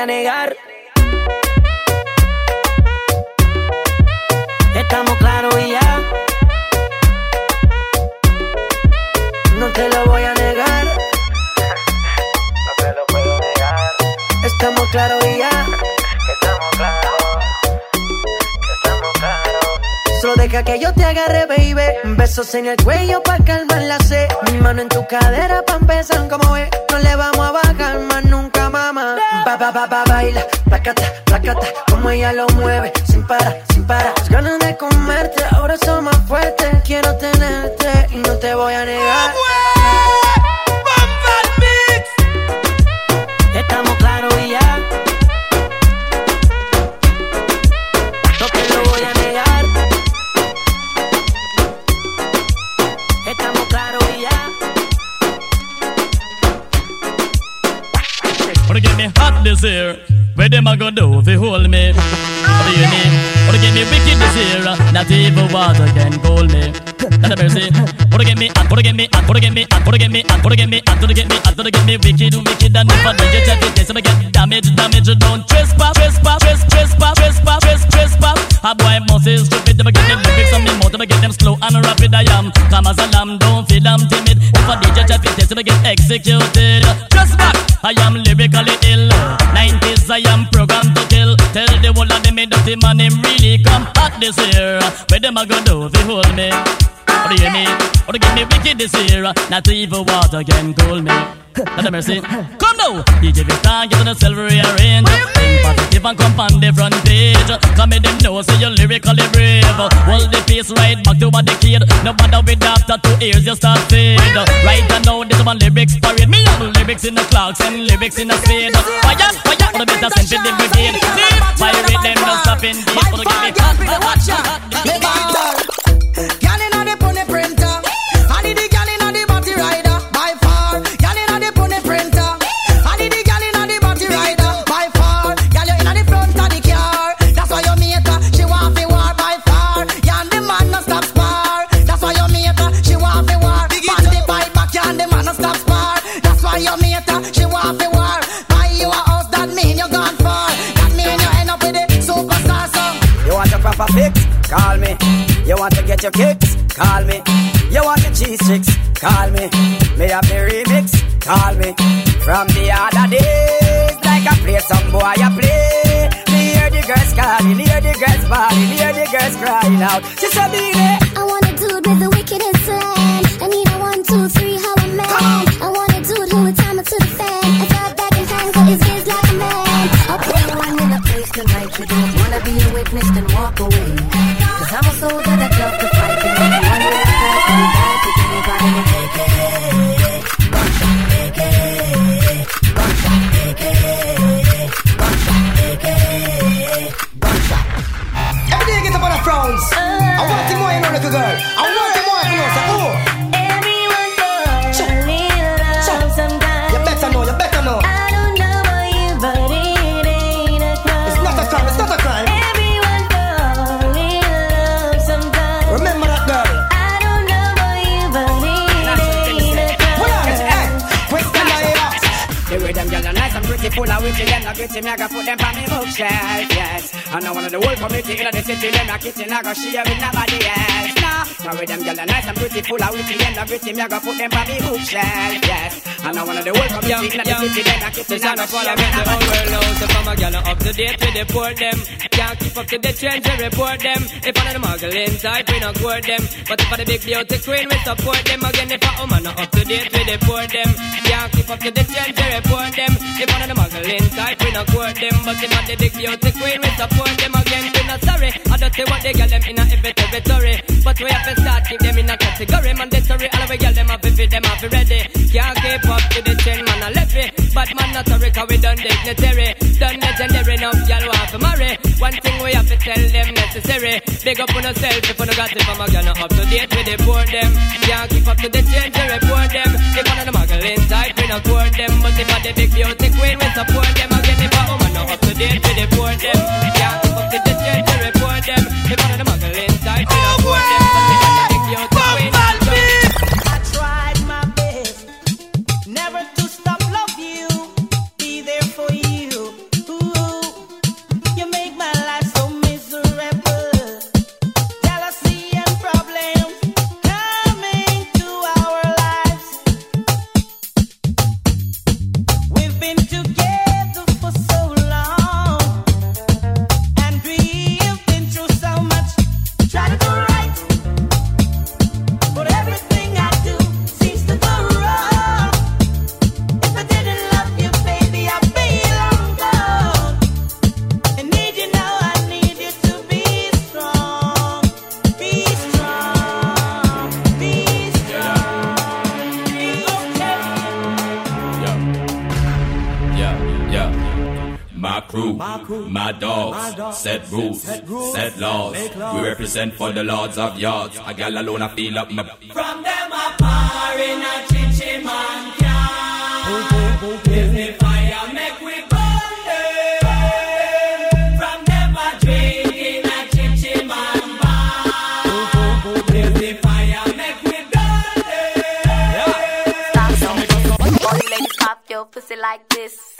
a negar estamos claros y ya no te lo voy a negar No te lo puedo negar. Estamos claros y ya. Estamos claros. Estamos claros. Solo deja que yo te agarre, baby. Besos en el cuello this? Where them a go do you hold me? What do you mean? Wanna get me wicked this year? Not even water can cool me. Not a mercy. Wanna get me hot? Wanna get me hot? Wanna get me hot? Wanna get me hot? Wanna get me hot? Wanna get me hot? Wanna get me wicked, wicked, and if I do you check it, yes, I get damage, damage. Don't trespass, trespass, trespass, trespass, trespass, trespass. A boy must is stupid. Them get them lyrics on me mouth. Them get them slow and rapid. I am calm as a lamb. Don't feel I'm timid. If I DJ check it, yes, I get executed. Just back. I am lyrically ill. 90s, I am programmed to kill. Tell the whole of them, me dirty man, him really come hot this year. Where them a go do they hold me? What do you mean? What do give me wicked this year? Not even water can cool me. Not a mercy. Come now, DJ Vista, get on the silver rearrange. Think positive and come on the front page. Come in them know, say you're lyrically brave. Hold the pace right back to a decade. No matter with after two years, you start fade. Right now, this one lyrics parade. Me have lyrics in the clocks and lyrics in the spade. Fire, fire, for the better sent to the brigade. See, pirate them, no stopping the give me hot, hot, hot, hot. Want to get your kicks? Call me. You want the cheese sticks? Call me. Me have the remix? Call me. From the other days, like I play some boy, I play. Me hear the girls calling, hear the girls bawling, hear the girls crying out. Just a minute. Him full of witty, them not gritty, me I go put them on me bookshelf, yes. And now one of the whole community in the city, them not kitty, I go share with nobody else. Nah, now with them girl nice and pretty, full of witty, them not gritty, me I go put them on me bookshelf, yes. And one of the whole community in the city, them not kitty, I go share with the whole world else. if I'm a gal up to date with the report them. Can't keep up to the trends, we report them. If of the muggling type, we not court them. But if I the big beauty queen, we support them. Again, if a woman not up to date, we report them. Can't keep up to the trends, we report them. If of the muggling type, we not court them. But if I the big beauty queen, we support them. Again, we not sorry. I don't say what they get them in a every territory. But we have to start keep them in a category. Mandatory, all we get them have fit them have to ready. Can't keep up to the trend, man, I left it. But man, not sorry, cause we done dignitary. Done legendary, now y'all want to marry. One thing we have to tell them necessary. Big up on yourself if you no got it from a girl, not up to date with the board them. Can't keep up to the change, we report them. If one of the muggle inside, we not court them. But if I the big beauty queen, we support them. Again, if a woman not up to date with the board them. Dogs, set rules, set, laws. We represent for the lords of yards. A gal alone, I feel up my. From them a par in a chichi man can. If the fire make we burn them. From them a drink in a chichi man bar. If the fire make we burn them. All you ladies pop your pussy like this.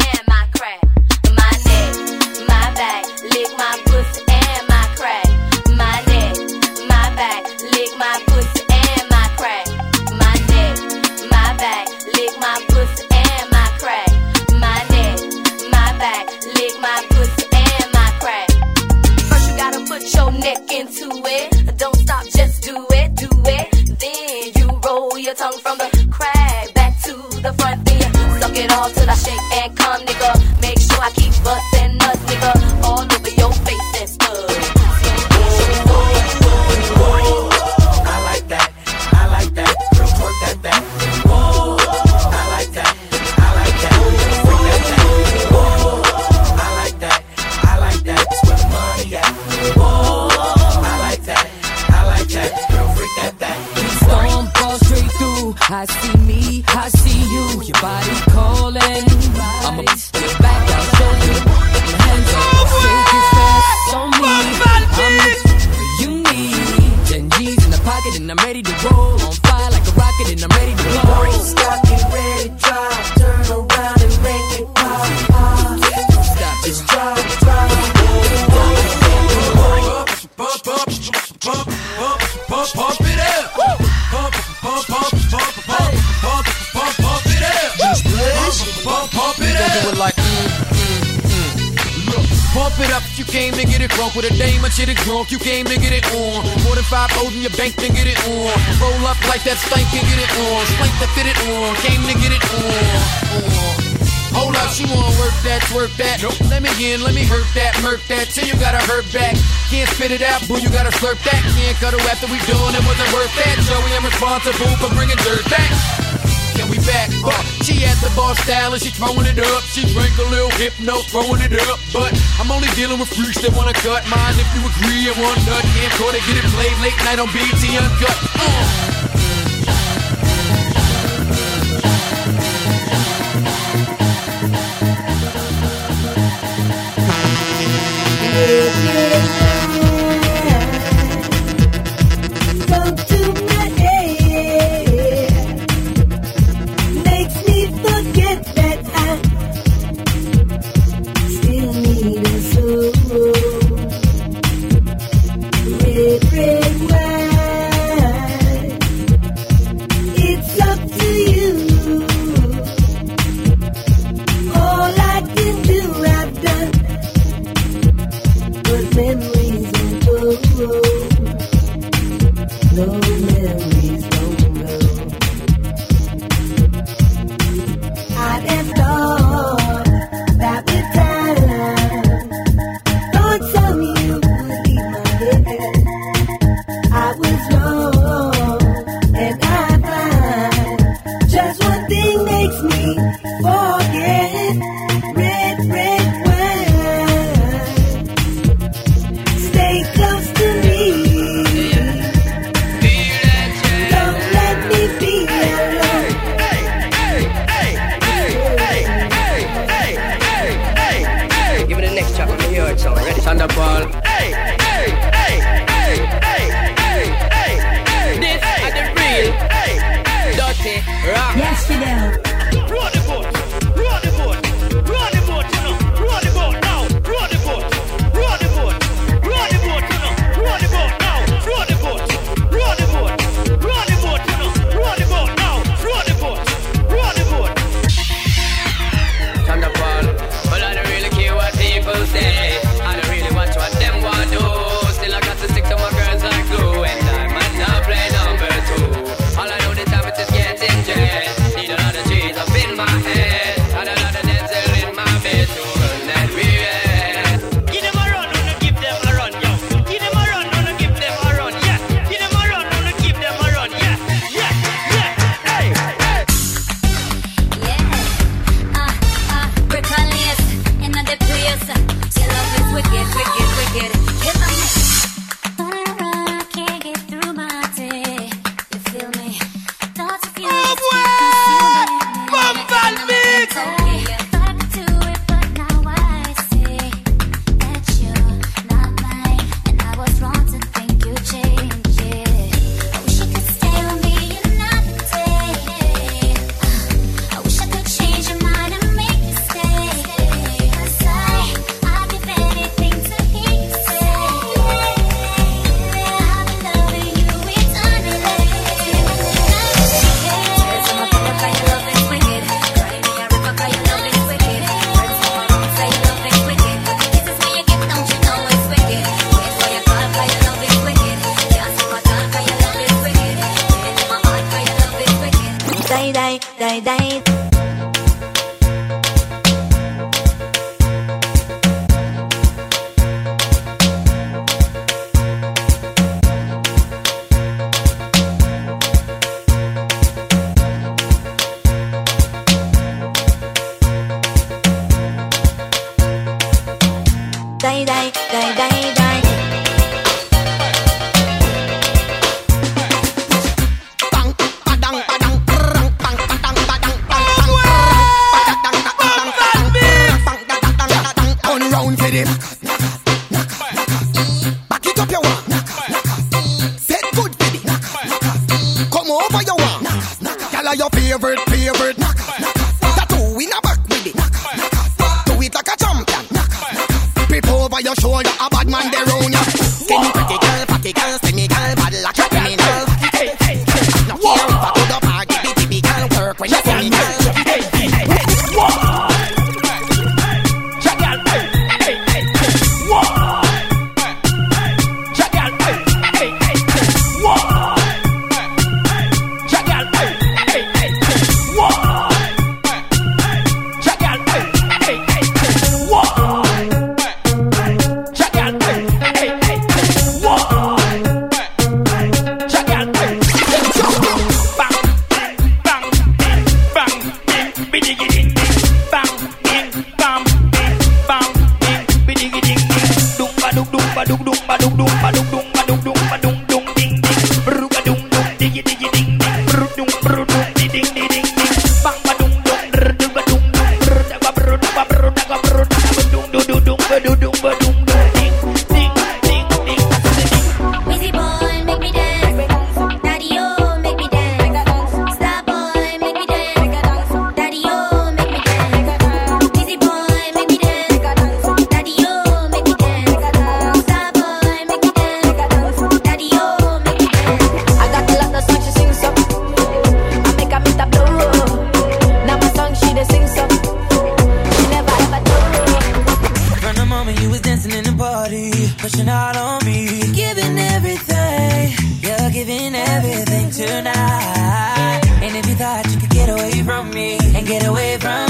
and my crack. My neck, my back, lick my pussy and my crack. My neck, my back, lick my pussy and my crack. My neck, my back, lick my pussy and my crack. My neck, my back, lick my pussy and my crack. First you gotta put your neck into it. Don't stop, just do it, do it. Then you roll your tongue I see me, I see you. Your body calling. I'ma get back, I'll show you. Hands up, shake it fast on me. I'm the you need. Ten G's in the pocket and I'm ready to roll. On fire like a rocket and I'm ready to blow. Stop, get ready, do it like mm, mm, mm. Pump it up if you came to get it drunk with a dame and shit it drunk. You came to get it on. More than five O's in your bank to get it on. Roll up like that stank and get it on. Spank to fit it on. Came to get it on. on. Hold up, she wanna work that, twerk that. Nope. Let me in, let me hurt that, murk that. Till you gotta hurt back. Can't spit it out, boo, you gotta slurp that. Can't cut cuddle after we done, it wasn't worth that. Joey, I'm responsible for bringing dirt back back. But she at the bar style and she throwing it up. She drank a little hypno, throwing it up. But I'm only dealing with freaks that wanna cut mine. If you agree, I want nut. Camcorder, get it played late night on BET Uncut. Uh. are your favorite, favorite knockoff, knockoff. Tattoo in a back with it, knockoff, knockoff. Do it like a champion, knockoff, knockoff. People over your shoulder, a bad man they round ya. Skinny pretty girl, fatty girl, pushing out on me. You're giving everything, you're giving everything tonight. And if you thought you could get away from me and get away from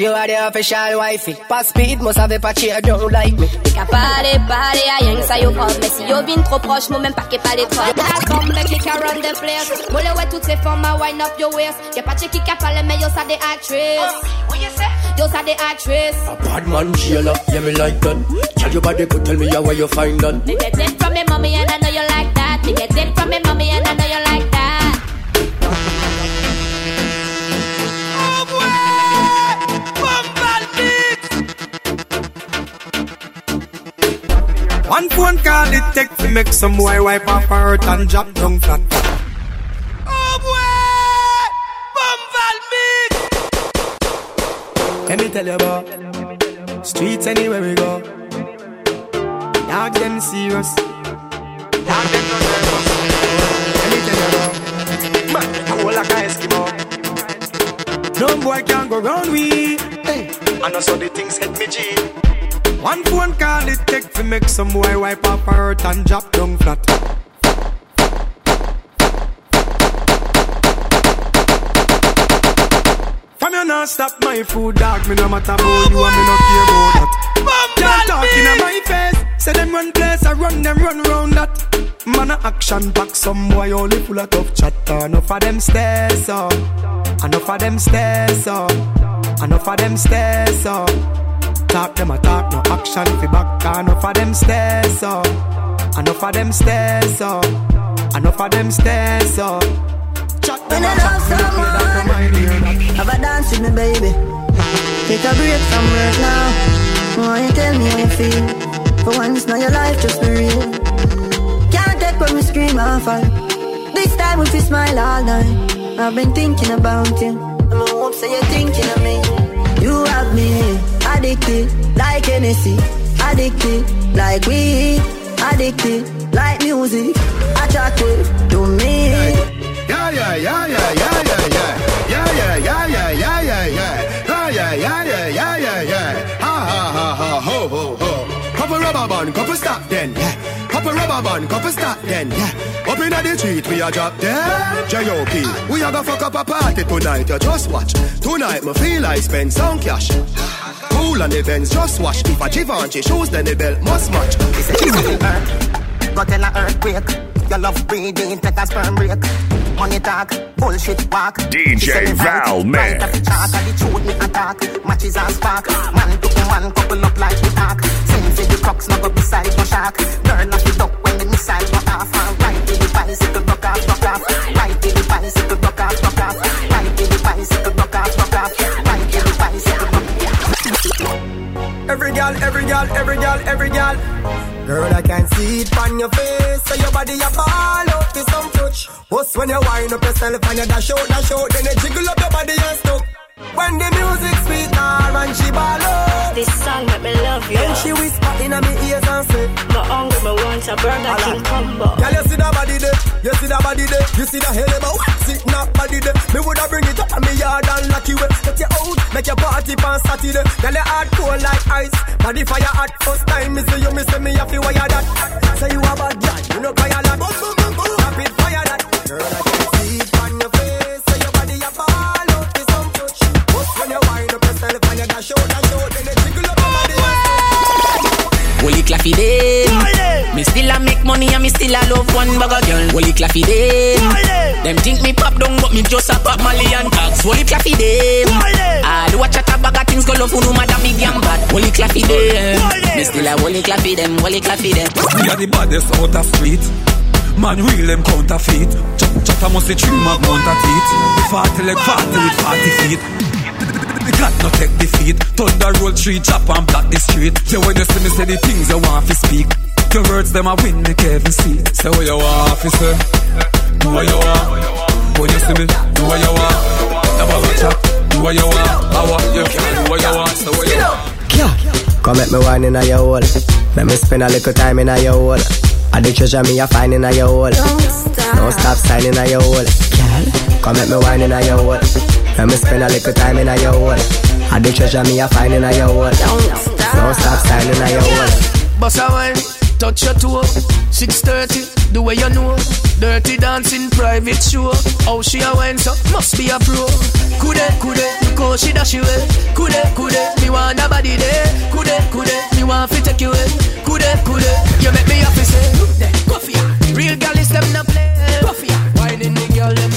you are the official wifey. Pass speed, must have a patchy, I don't like me. Ka pale, pale, a rien que ça yo prob Mais si yo vin trop proche, moi même pas que pas les trois Come back, you can run the place Moi le ouais toutes ces femmes, a wind up your waist Y'a pas de qui ka parle, mais yo ça des actrices you say? Yo ça des actrices Bad man, Sheila, yeah, me like that. Tell your body, go tell me yeah, where you find that. Me get it from me mommy and I know you like that Me get it from me mommy and I know you like that One phone call it take to make some boy wipe off her hurt and drop down flat. Oh boy, bum valve me. Let me tell you about streets anywhere we go. Dog them serious. Dog them no nervous. Let me tell you about man cool like a Eskimo. No boy can go round we. Hey, I know so the things hit me G. One phone call it take to make some boy wipe her hurt and drop down flat. From you not stop my food, dog. Me no matter about you and me no care about that. Can't talk in my face. Say them run place, I run them run round that. Man a action back, some boy only full of tough chatter. Enough of them stairs up, enough of them stairs up, enough of them stairs up. Talk them a talk, no action fi back. Enough of them stairs up, enough of them stairs up, enough of them stairs up. Chat When I love that. Have a dance with me, baby. Take a break from work now. Why you tell me how you feel? For once, now your life just be real. Can't take when we scream and fall. This time we fi smile all night. I've been thinking about you. And I hope say you're thinking of me. You have me addicted like Hennessy. Addicted like weed. Addicted like music. Attracted to me. Yeah, yeah, yeah, yeah, yeah, yeah, yeah. Yeah, yeah, yeah, yeah, yeah, yeah, yeah. Ah, yeah, yeah, yeah, yeah, yeah, yeah. Ha, ha, ha, ha, ho, ho, ho. Couple rubber band, couple stop then, yeah. Couple rubber band, couple stop then, yeah. Up inna the street, we a drop dead. J.O.P. We a go fuck up a party tonight, you just watch. Tonight, me feel I spend some cash. Cool on the Benz, just watch. If a Givenchy shoes, then the belt must match. It's a physical earth. Go tell a earthquake. Your love breathing, take a sperm break. Money talk, bullshit walk. DJ She right, Val right the chart, the truth me attack. Matches and spark. Man to man, couple up like the ark. Same say the crocks, no go beside no shark. Girl off the duck when the missile go off. And right to the bicycle, rock off, rock off. Right to the bicycle, rock off, rock off. Right to the bicycle, rock off, rock off. Right to the bicycle, rock Every girl, every girl, every girl, every girl. Girl, I can see it on your face. So your body a ball out some touch. What's when you wind up yourself and you dash out, dash out, then you jiggle up your body and stuck. When the music sweet, her and she ball out. This song make me love you. Then she whisper in my ears and say, My hungry, me want a Burger King combo. Girl, you see that body there, you see that body there, you see that hell about sit not body there. Me woulda bring it up on me yard and lock you away. Take you out, make your party on Saturday. Girl, you hard cold like ice, body fire hot. First time me see you, me say me have to wire that. Say you a bad girl, you know cry a lot. Boom, boom, boom, boom, rapid fire that. Girl, I can wind up yourself and you dash out, dash out, then you jiggle up your body and Well, claffy them. Me still a make money and me still a love one bugger girl. Well, you claffy them. Them think me pop down, but me just a pop Molly and tags. Well, you claffy them. I do a chat a bag of things go love no matter me damn bad. You claffy them. Me still a you claffy them. You claffy them. We are the baddest out of street. Man, real them counterfeit. Ch- Chatter must say trim of mount a teeth. 40 leg 40 with 40 feet. The God no take defeat. Thunder roll tree, chop and block the street. Yeah, when you see me say the things you want to speak. Your words them a win, make heaven see. Say what you want, fi say. Do what you want. When you see me, do what you want. Never go chat. Do what you want. I want you can do what you want. Say what you want. Come make me wine in your hole. Let me spend a little time in your hole. I the treasure me a find in your hole. Don't stop signing a your hole. Girl, come make me wine in your hole. Let me spend a little time in a your hole. I the treasure me a find in a your hole. Don't stop don't stop, signing a your hole. Boss a wine, touch your toe. 6:30, the way you know. Dirty dancing, private show. How she a wine so must be a pro. Kude, kude, look she dash you well. Kude, kude, me want a body there. Kude, kude, me want fi take you well. Kude, kude, you make me happy say. Look there, coffee. Real gal is them no play. Coffee, whining the girl them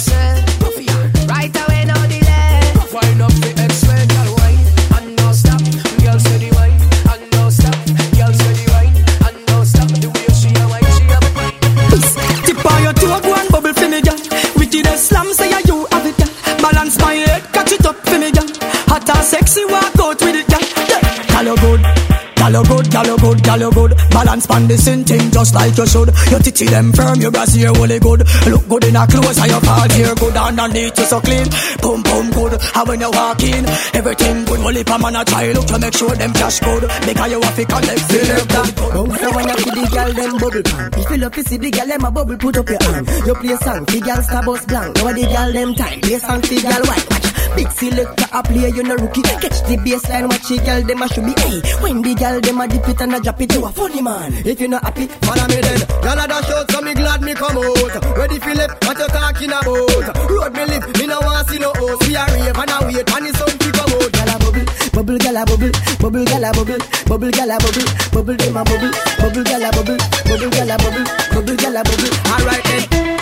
sexy, walk out with it. Yeah. Girl, you good. Girl, you good, girl, you good, girl, you good. Balance pan the same thing just like you should. Your titty them firm, your brass here really good. Look good in a clothes, and your part here good. Underneath you so clean. Pum pum good. And when you walk in, everything good. Only pa man a try look to make sure them cash good. Because you have to connect, feel it. Bounce the when you see the girl them bubble pan. If you love to see the girl them a bubble, put up your hand. You play song, the girl star bus blank. Now the them time, play song, the girl white. Watch. Big selector a play, you no rookie. Catch the baseline, watch the girl them a should be. Hey, when the girl them a dip it and a drop it, you a funny man. If you not happy, follow me then. Girl a dash out, so me glad me come out. Ready left, what you talking about? Road me live, me no want see no house. We a rave and a wait, and the sun to come out. Girl a bubble, bubble, girl a bubble, bubble, girl a bubble, bubble, girl a bubble, bubble, them a bubble, bubble, girl a bubble, bubble, girl a bubble, bubble, girl a bubble. Alright then.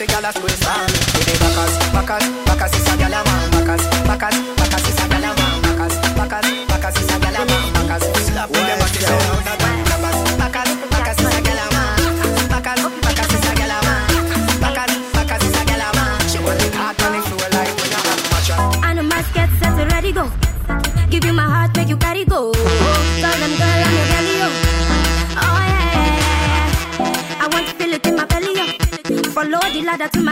Your tight pussy, girl a squeeze for me. With the backers, backers, To my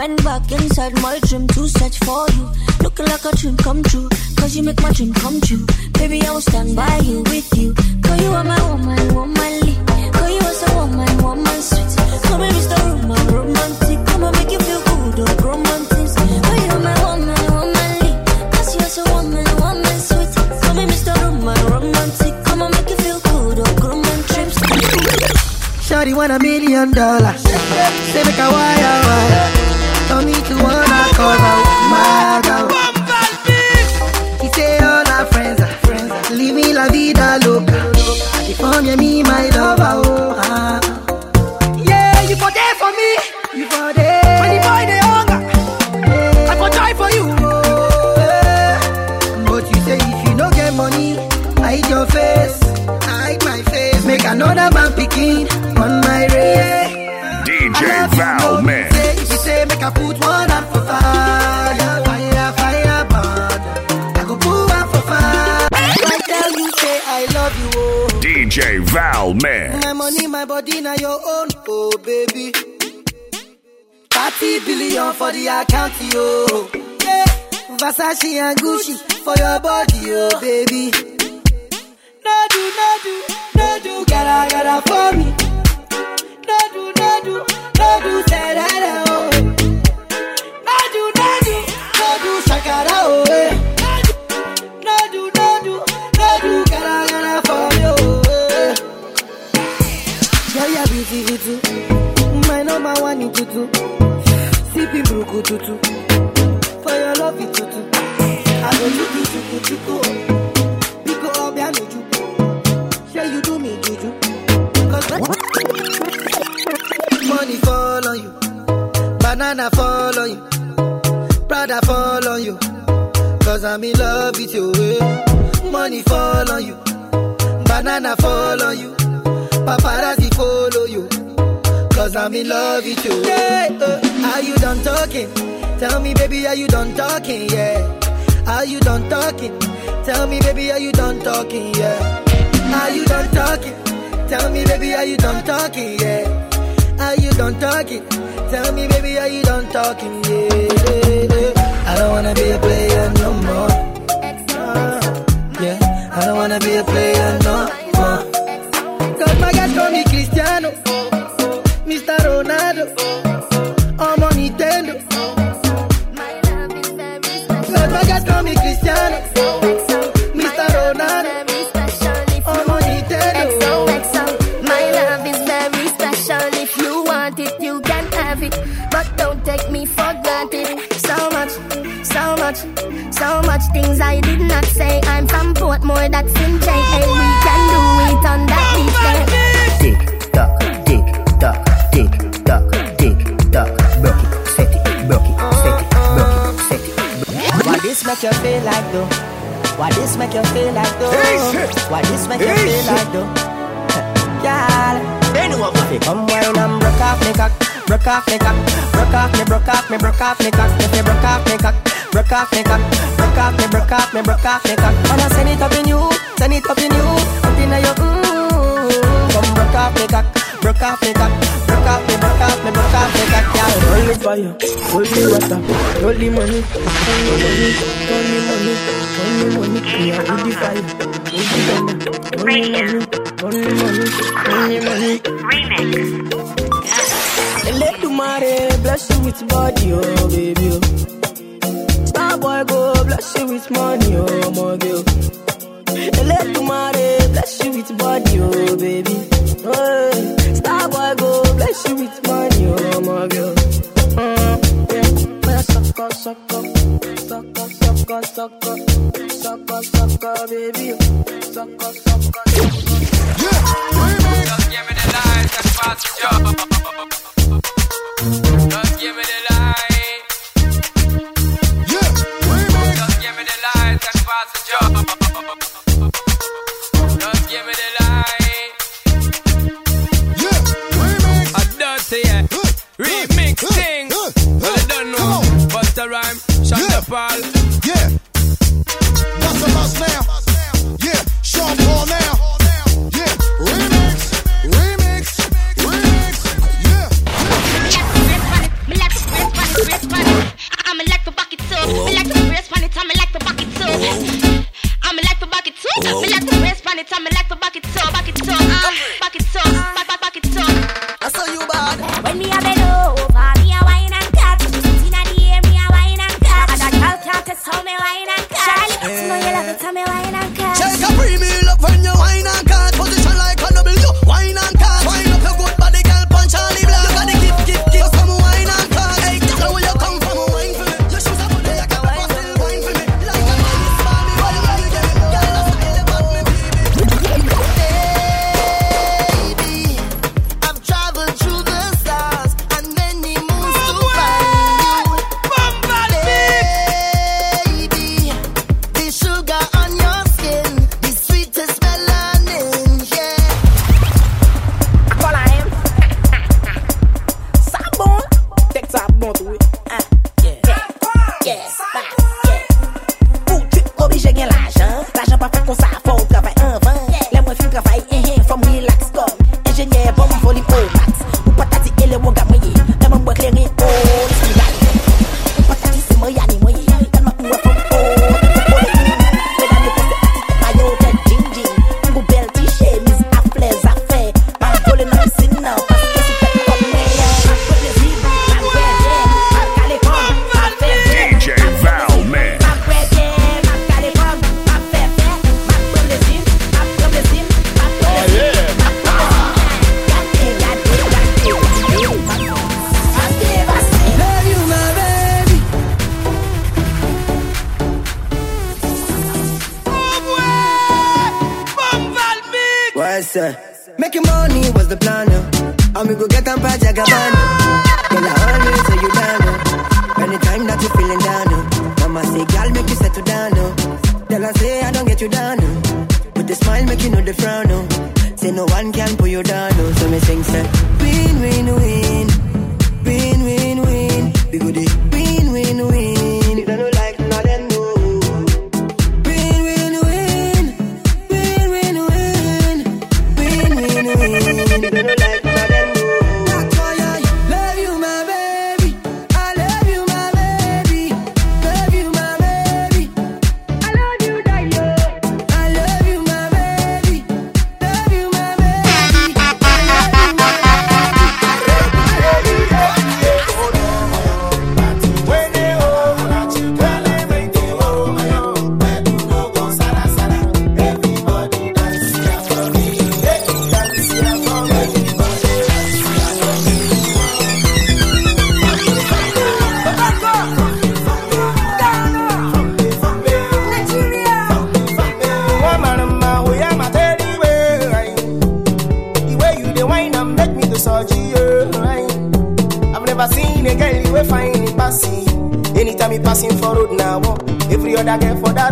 Went back inside my dream to search for you, looking like a dream come true. Cause you make my dream come true, baby, I will stand by you with you. Cause you are my woman, womanly. Cause you are so woman, woman sweet. Come and Mr. Roman, romantic. Come and make you feel good, oh, romantic. Cause you are my woman, womanly. Cause you are so woman, woman sweet. Come and Mr. Roman, romantic. Come and make you feel good, oh, romantic. Shawty want a million dollars. for the account, yo. Yeah. Versace and Gucci for your body, yo, baby. No do, no do, no do, gotta, gotta for me. Tell me, baby, are you done talking? Yeah, yeah, yeah. I don't wanna be a player. make you feel like though? What this make you feel like though? What this make you feel like though? Girl, they know what fi come wine and broke off me cock, broke off me cock, broke off me, broke off me, broke off me cock, if you broke off me cock, broke off me cock, broke off me, broke off me, broke off me cock. Wanna send it up in you, send it up in you, up in your mm, come broke off me cock, broke off me cock off me book off like a cow. Only fire, only water, only money, only money, only money, only money. Me a with the fire, with the thunder. Only money, only money, only money. Remix. Let the money, bless you with body, oh baby. Oh. Star boy go bless you with money, oh my girl. Let the mare bless you with body, oh baby. Hey, go bless you with money, my girl. Suck up, suck up, suck up, suck baby. Suck up. Yeah, Just give me the light and pass the job. Just give me the light.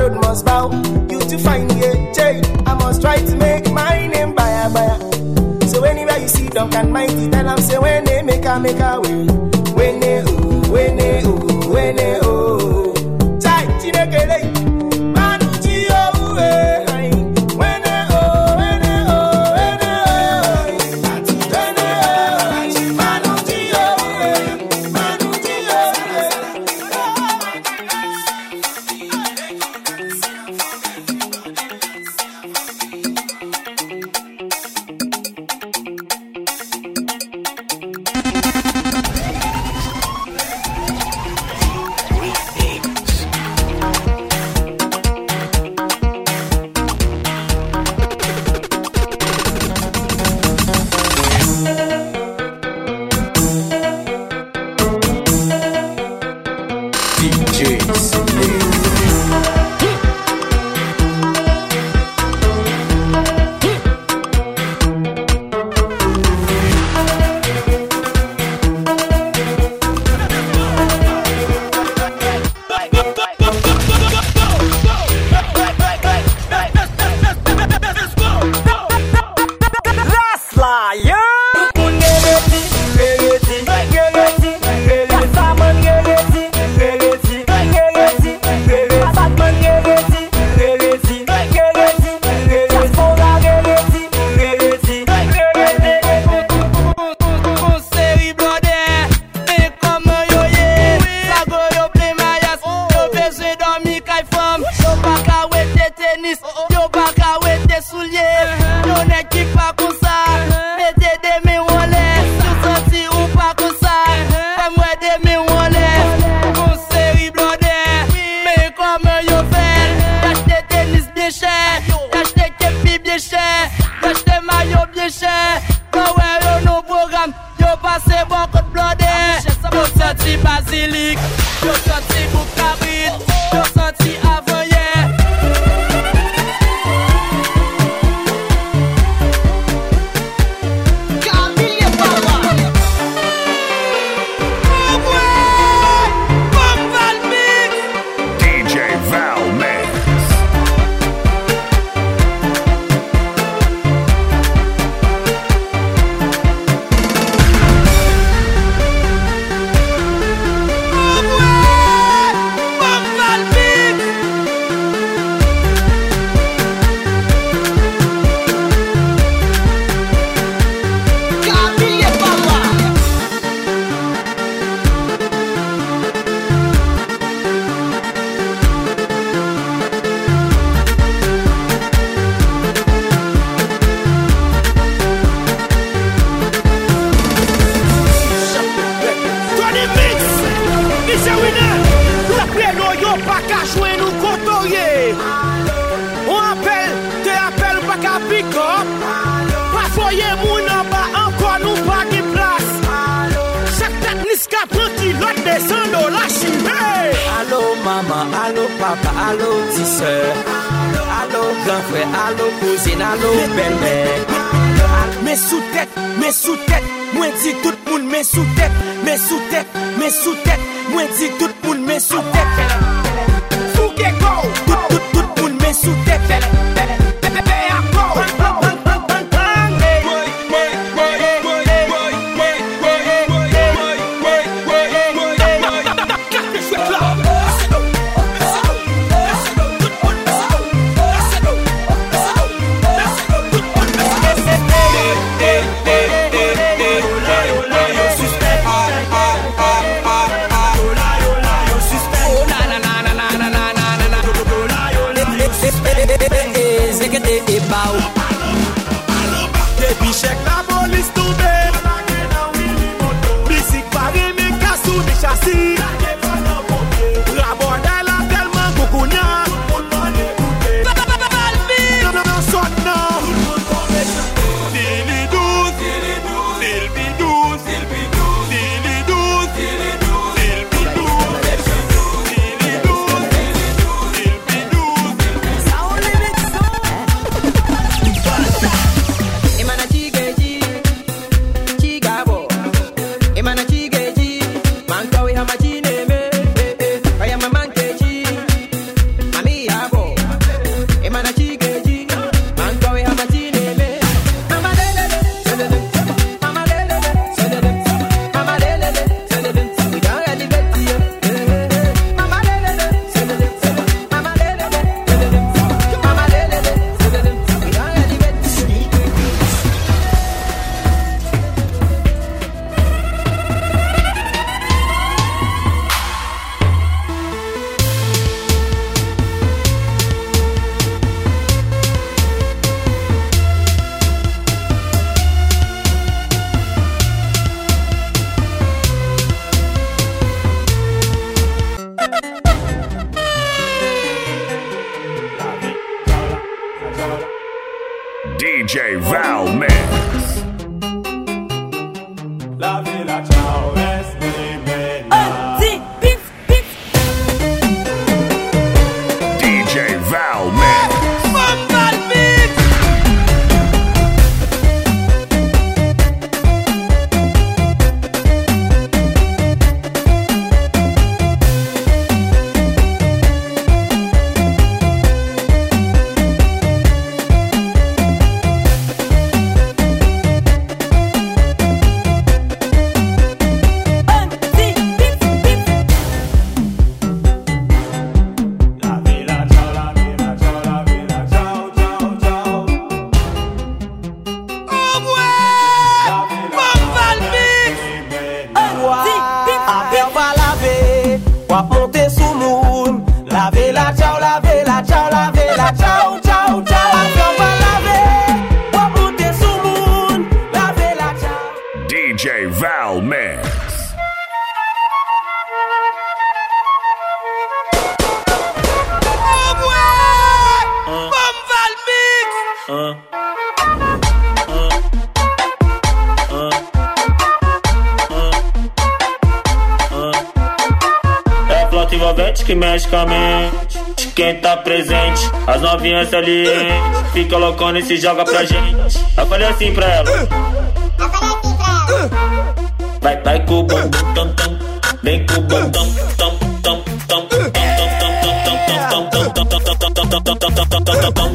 road must bow. You to find me a chain. I must try to make my name by a buyer. So anywhere you see Duncan Mighty, tell them say when they make a make a way. maman, allo papa, allo tise Allo gran fwe, allo kouzine, allo belme Mè sou tèt, mè sou tèt, mwen di tout moun mè sou tèt Mè sou tèt, mè sou tèt, mwen di tout moun mè sou tèt Fou gè kou, tout tout tout moun mè sou tèt Pè a kou, pè a kou A flauta envolvente que mexe com a mente. Quem tá presente, as novinhas salientes. Fica loucona e se joga pra gente. Eu falei assim pra ela. Vai, com o bumbum tam tam. Vem com o bumbum tam tam tam tam tam tam tam tam tam tam tam tam tam tam tam tam tam tam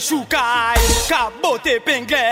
Exu cai, cabote pengué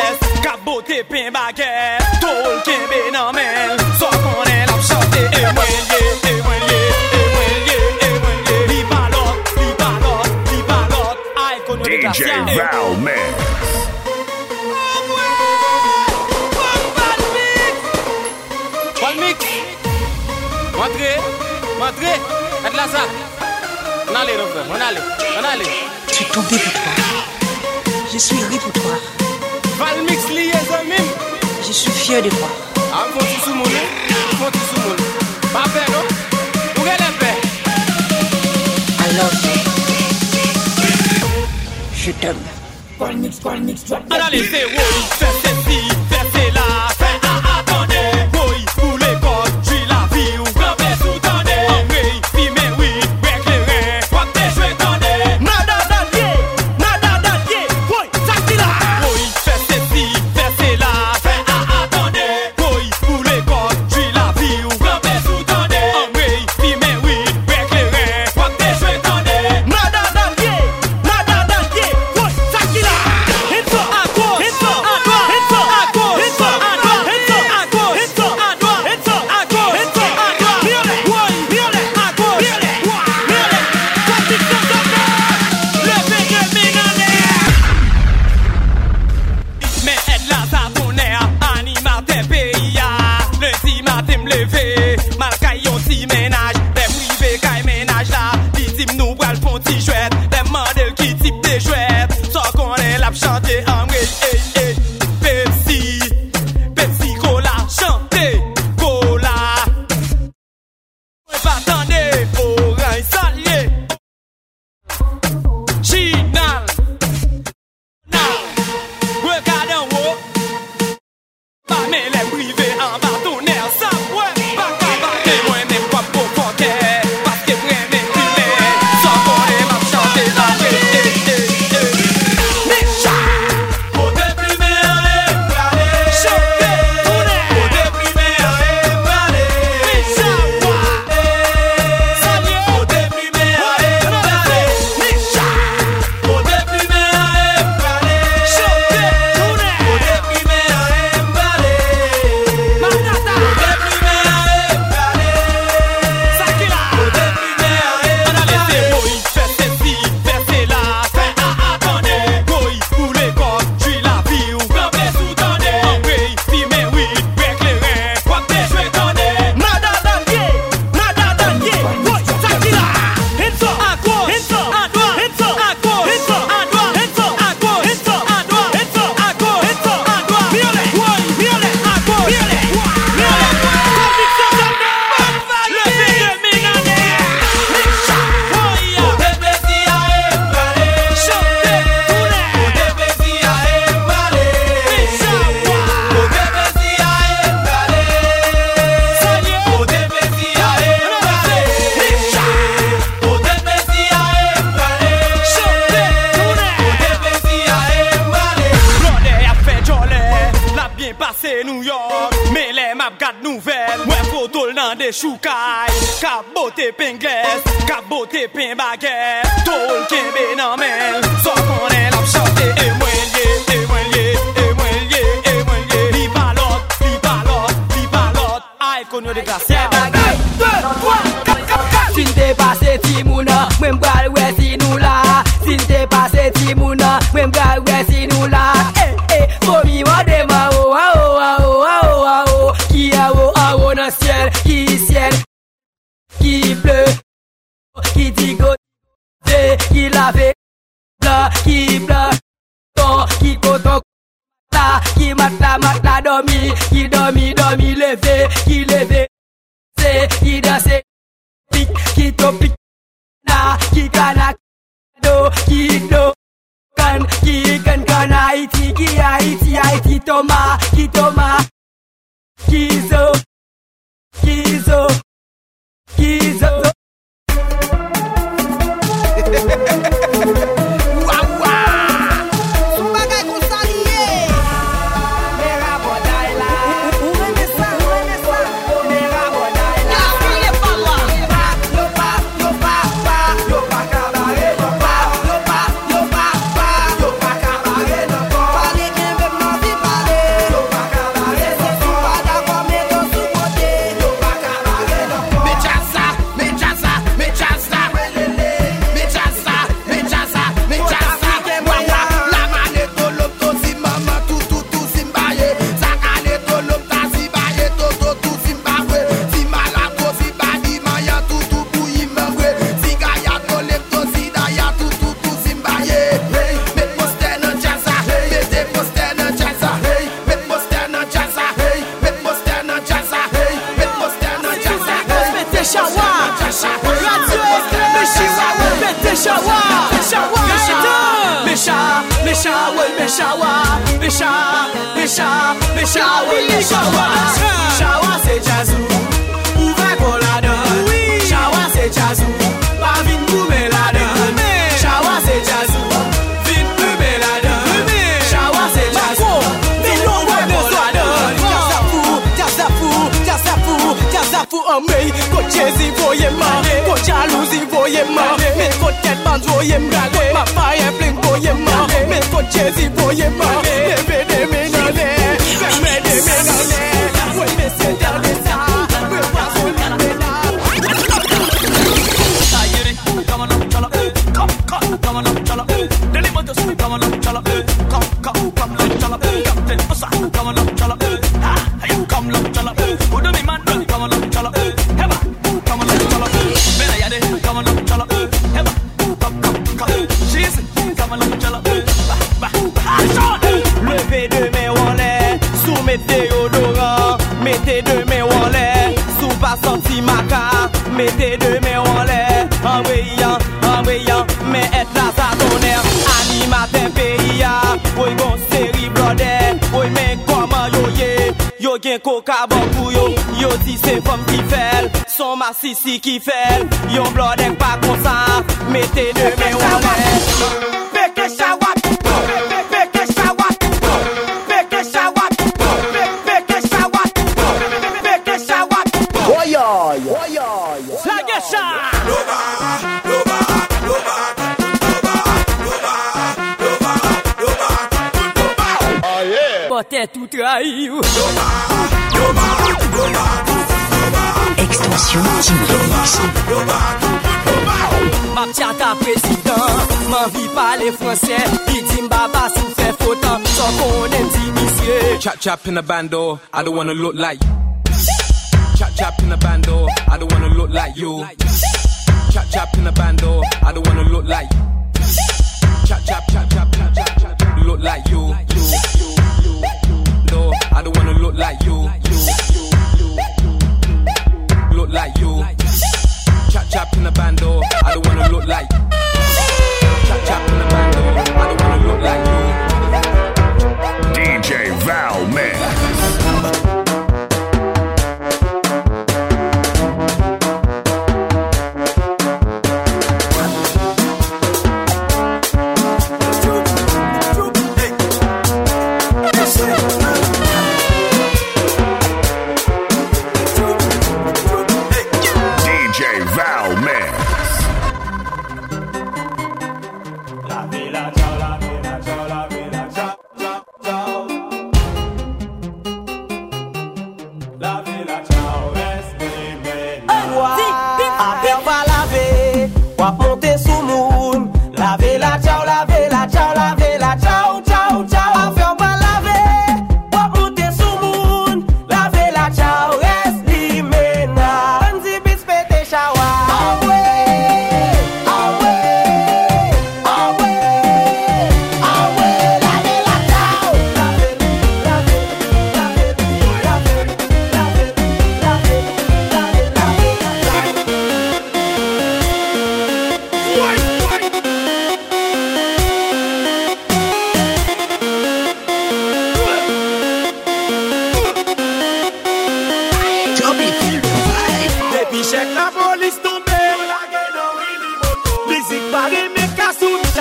vida se pic ki to pic na ki kana do ki do kan ki kan kana iti ki iti iti toma ki toma ki zo mei Kot chezi voye ma. Kot jalouzi voye ma. Me kot ket pan voye ma. Kot ma faye fling voye ma. Me kot chezi voye ma Me me de me na le Me me de me na le Mete deme an lè Anweyan, anweyan Mè et la sa tonè Animaten peyi ya Oye gon seri blode Oye men koman yo ye? Yo gen koka bankou yo. Yo di se fom ki fel Son masisi ki fel Yo blode kwa konsan Mete deme an lè caiu. Extension Map chata prezident, man vi pale franse, itim baba sou fe fotan, so konen ti misye. Chap chap in a bando, I don't wanna look like you. Chap chap in a bando, I don't wanna look like you. Chap chap in a bando, I don't wanna look like you. Chap chap chap chap chap chap, look like you. you look like you. Look like you. Chap chap in the bando, I don't wanna look like. Chap chap in the bando, I don't wanna look like you. DJ Val Man.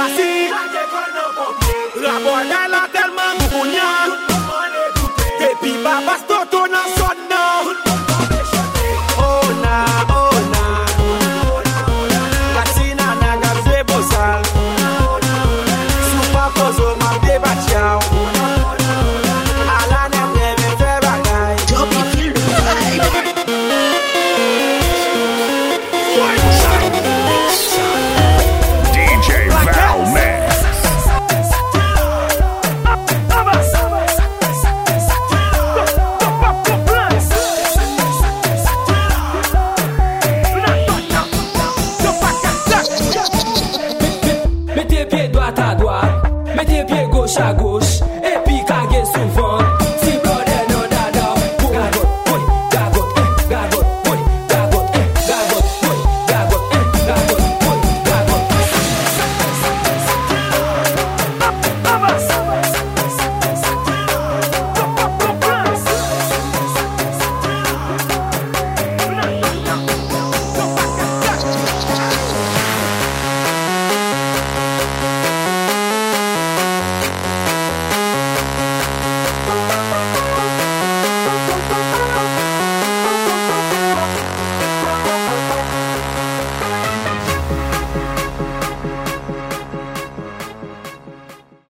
Así